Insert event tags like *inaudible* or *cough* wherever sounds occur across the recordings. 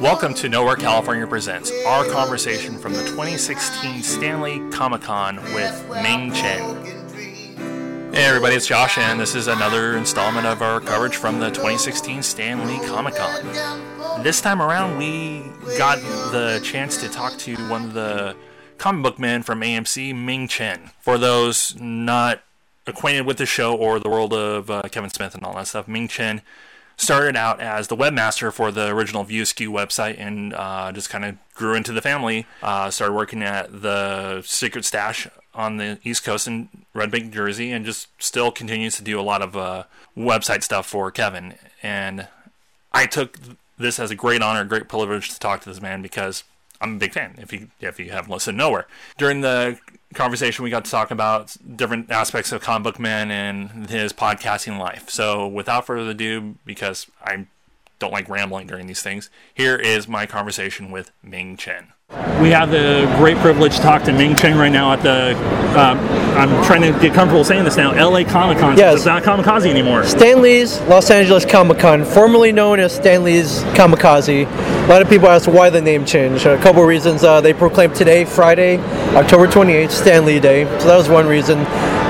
Welcome to Nowhere California Presents, our conversation from the 2016 Stan Lee Comic Con with Ming Chen. Hey everybody, it's Josh, and this is another installment of our coverage from the 2016 Stan Lee Comic Con. This time around, we got the chance to talk to one of the comic book men from AMC, Ming Chen. For those not acquainted with the show or the world of uh, Kevin Smith and all that stuff, Ming Chen started out as the webmaster for the original View Askew website and uh, just kind of grew into the family. Uh, started working at the Secret Stash on the East Coast in Red Bank, Jersey, and just still continues to do a lot of uh, website stuff for Kevin. And I took this as a great honor, great privilege to talk to this man because I'm a big fan. If you if you haven't listened, nowhere during the conversation we got to talk about different aspects of comic book man and his podcasting life. So without further ado, because I don't like rambling during these things, here is my conversation with Ming Chen. We have the great privilege to talk to Ming Chen right now at the. Um, I'm trying to get comfortable saying this now. LA Comic Con. Yes. It's not Comikaze anymore. Stan Lee's Los Angeles Comic Con, formerly known as Stanley's Comikaze. A lot of people ask why the name change. A couple of reasons. Uh, they proclaimed today, Friday, October 28th, Stan Lee Day. So that was one reason.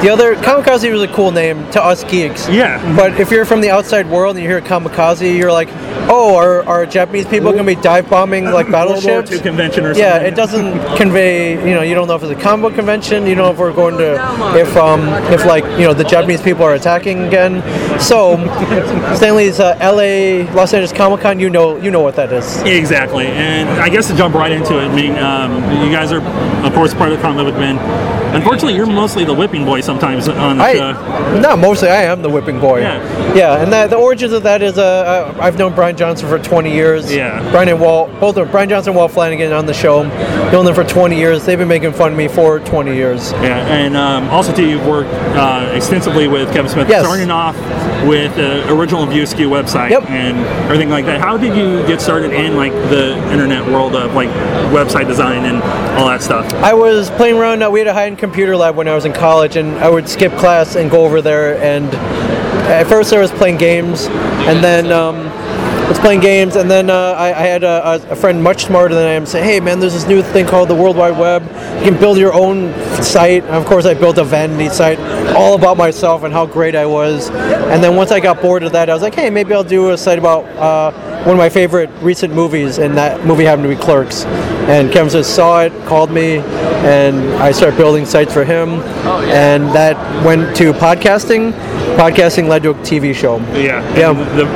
The other, Comikaze was a cool name to us geeks. Yeah. But if you're from the outside world and you hear Comikaze, you're like, oh, are, are Japanese people going to be dive bombing *laughs* like World War battleships? II convention or something. Yeah, it doesn't convey. You know, you don't know if it's a comic book convention. You don't know if we're going to, if um, if like you know the Japanese people are attacking again. So, *laughs* Stan Lee's uh, L.A. Los Angeles Comic Con. You know, you know what that is. Exactly, and I guess to jump right into it, I mean, um, you guys are, of course, part of the comic book men. Unfortunately, you're mostly the whipping boy sometimes on the show. No, mostly I am the whipping boy. Yeah. yeah, and that, the origins of that is uh, uh, I've known Brian Johnson for 20 years. Yeah. Brian and Walt, both of Brian Johnson and Walt Flanagan on the show. Known them for 20 years. They've been making fun of me for 20 years. Yeah, and um, also too, you've worked uh, extensively with Kevin Smith, Yes. starting off with the original View Askew website Yep. and everything like that. How did you get started in like the internet world of like website design and all that stuff? I was playing around. Uh, we had a high-end computer lab when I was in college, and I would skip class and go over there. And at first, I was playing games, and then um, I was playing games, and then uh, I, I had a, a friend much smarter than I am say, "Hey, man, there's this new thing called the World Wide Web. You can build your own site." And of course, I built a vanity site all about myself and how great I was. And then once I got bored of that, I was like, "Hey, maybe I'll do a site about." Uh, one of my favorite recent movies, and that movie happened to be Clerks. And Kevin just saw it, called me, and I started building sites for him. And that went to podcasting. Podcasting led to a TV show. Yeah, Yeah. and The,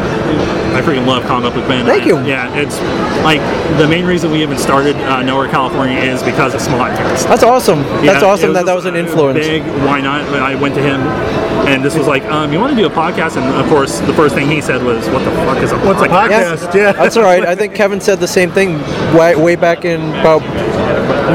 I freaking love comic book man. Thank I- you. Yeah, it's like the main reason we even started uh, Nowhere California is because of Smodcast. That's awesome. Yeah, That's awesome that that was an influence. Big, why not? I went to him, and this was like, um, you want to do a podcast? And of course, the first thing he said was, "What the fuck is a What's a podcast?" podcast? Yeah. That's all right. I think Kevin said the same thing way, way back in about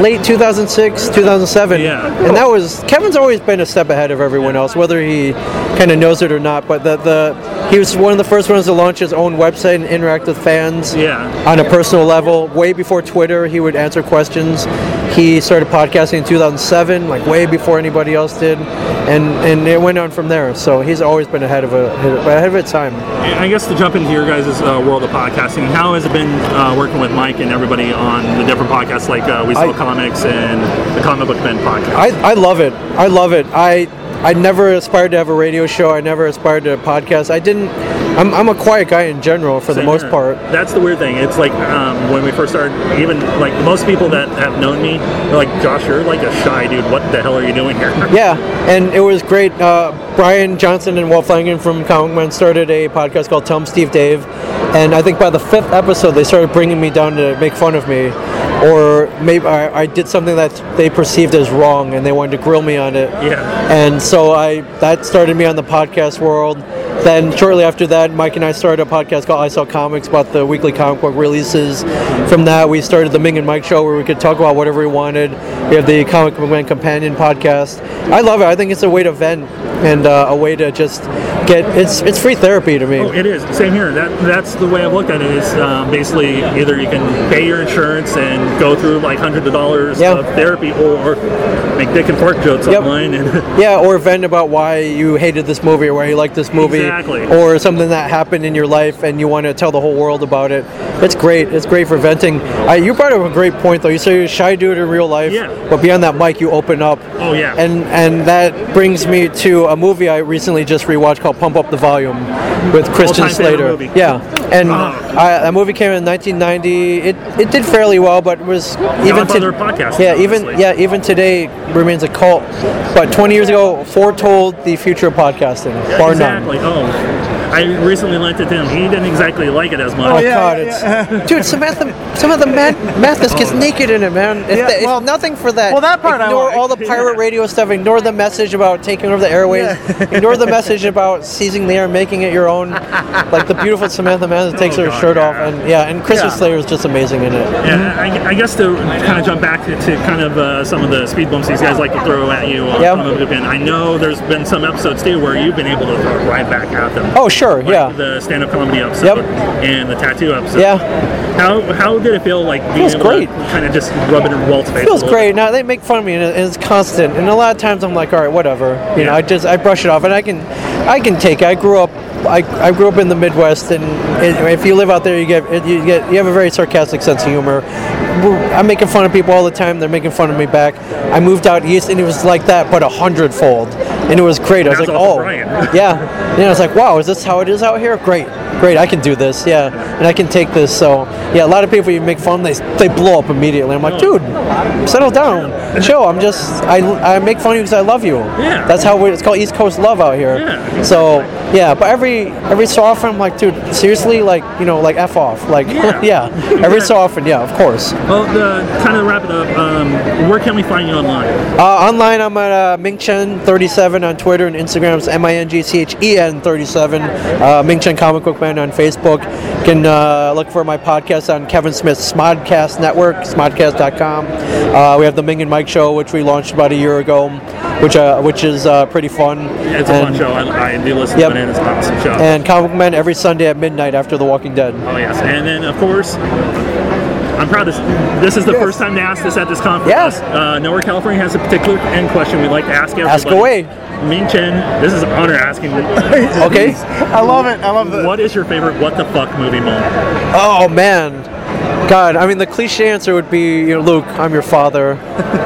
late 2006, 2007. Yeah. And that was Kevin's always been a step ahead of everyone else, whether he kind of knows it or not. But the, the he was one of the first ones to launch his own website and interact with fans. Yeah. On a personal level, way before Twitter, he would answer questions. He started podcasting in 2007, like way before anybody else did, and and it went on from there. So he's always been ahead of a ahead of its time. I guess to jump into your guys' uh, world of podcasting, how has it been uh, working with Mike and everybody on the different podcasts like uh, We Sell I- Comics and the Comic Book Men podcast? I, I love it. I love it. I I never aspired to have a radio show. I never aspired to a podcast. I didn't. I'm, I'm a quiet guy in general for the most here. part. That's the weird thing. It's like um, when we first started, even like most people that have known me, they're like, Josh, you're like a shy dude. What the hell are you doing here? *laughs* Yeah, and it was great. Uh, Brian Johnson and Walt Flanagan from Comic Man started a podcast called Tell 'em Steve Dave, and I think by the fifth episode they started bringing me down to make fun of me, or maybe I, I did something that they perceived as wrong, and they wanted to grill me on it. Yeah. And so I that started me on the podcast world. Then shortly after that, Mike and I started a podcast called I Saw Comics about the weekly comic book releases. From that, we started the Ming and Mike show where we could talk about whatever we wanted. We have the Comic Book Man Companion podcast. I love it. I think it's a way to vent and uh, a way to just get it's it's free therapy to me. Oh, it is. Same here. That that's the way I've looked at it. Is um, basically either you can pay your insurance and go through like hundreds of dollars Yeah. of therapy, or make dick and fork jokes Yep. online. And *laughs* Yeah, or vent about why you hated this movie or why you liked this movie, Exactly. or something that happened in your life and you want to tell the whole world about it. It's great. It's great for venting. Uh, you brought up a great point though. You say you're a shy dude in real life, Yeah. but beyond that mic, you open up. Oh, yeah. And and that brings me to a movie I recently just rewatched called Pump Up the Volume with Christian Slater. Yeah, and Oh. I, that movie came in 1990. It it did fairly well, but it was even Godfather podcast, Yeah, even honestly. yeah, even today remains a cult. But 20 years ago, foretold the future of podcasting, bar none. exactly. Oh, I recently lent it to him. He didn't exactly like it as much. Oh yeah, God, it's *laughs* dude. Samantha, Samantha Ma- Mathis gets naked in it, man. If, Yeah, the- if well- nothing for that. well, that part I Ignore like. all the pirate radio stuff. Ignore the message about taking over the airways. ignore the *laughs* message about seizing the air, making it your own. Like the beautiful Samantha Mathis takes Oh, her God, shirt yeah. off, and yeah, and Christian Yeah. Slater is just amazing in it. Yeah, I, I guess to kind of jump back to, to kind of uh, some of the speed bumps these guys like to throw at you on Yeah. Comic Book Man. I know there's been some episodes too where you've been able to throw it right back at them. Oh sure, Like yeah. The stand-up comedy episode Yep. and the tattoo episode. Yeah. How how did it feel like being Feels great. to kind of just rub it in Walt's face? feels great. Now they make fun of me, and it's constant. And a lot of times I'm like, all right, whatever. You know, I just I brush it off, and I can I can take it. I grew up. I, I grew up in the Midwest, and if you live out there, you get you get you have a very sarcastic sense of humor. I'm making fun of people all the time. They're making fun of me back. I moved out east, and it was like that, but a hundredfold, and it was great. I was That's like, oh, Brian. *laughs* yeah. And I was like, wow, is this how it is out here? Great, great. I can do this, yeah, and I can take this. So yeah, a lot of people you make fun, they they blow up immediately. I'm like, dude, settle down, chill. I'm just I, I make fun of you because I love you. Yeah. That's how we, it's called East Coast love out here. Yeah. So yeah, but every every so often I'm like, dude, seriously, like you know, like f off, like Yeah. *laughs* yeah. *laughs* Every so often, yeah, of course. Well, the kind of wrap it up. Um, where can we find you online? Uh, online, I'm at uh, Mingchen37 on Twitter and Instagram. It's M I N G C H E N 37. Uh, Mingchen Comic Book Man on Facebook. You can uh, look for my podcast on Kevin Smith's Smodcast Network, smodcast.com. Uh, we have the Ming and Mike Show, which we launched about a year ago, which uh, which is uh, pretty fun. It's a fun And- show. I, I do listen Yep. to it, and it's an awesome show. And Comic Book Man every Sunday at midnight after The Walking Dead. Oh yes, and then of course, I'm proud to. s- This is the first time to ask this at this conference. Yeah. Uh, Nowhere California has a particular end question we'd like to ask everybody. Ask away. Ming Chen, this is an honor asking. *laughs* Okay? *laughs* I love it. I love the. What is your favorite what the fuck movie moment? Oh man, God! I mean, the cliche answer would be, you know, Luke, I'm your father.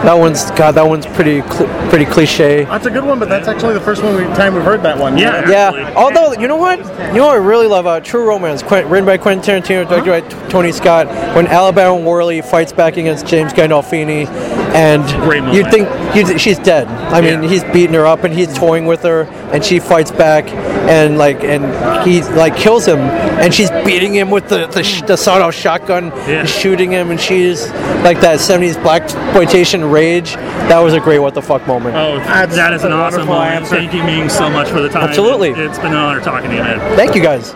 that one's God. That one's pretty, cl- pretty cliche. That's a good one, but that's actually the first one we, time we've heard that one. Yeah. Yeah. Absolutely. Although, you know what? You know what I really love? Uh, True Romance, Quent, written by Quentin Tarantino, directed by T- Tony Scott. When Alabama Worley fights back against James Gandolfini, and Great moment. you think you she's dead. I mean, he's beating her up and he's toying with her, and she fights back, and like, and he like kills him, and she's beating him with the the, sh- the sawed-off shotgun, Yeah. shooting him, and she's like that '70s black exploitation rage. That was a great what the fuck moment. Oh, That's that is an awesome moment. answer. Thank you, Ming, so much for the time. Absolutely. It's been an honor talking to you, man. Thank you guys.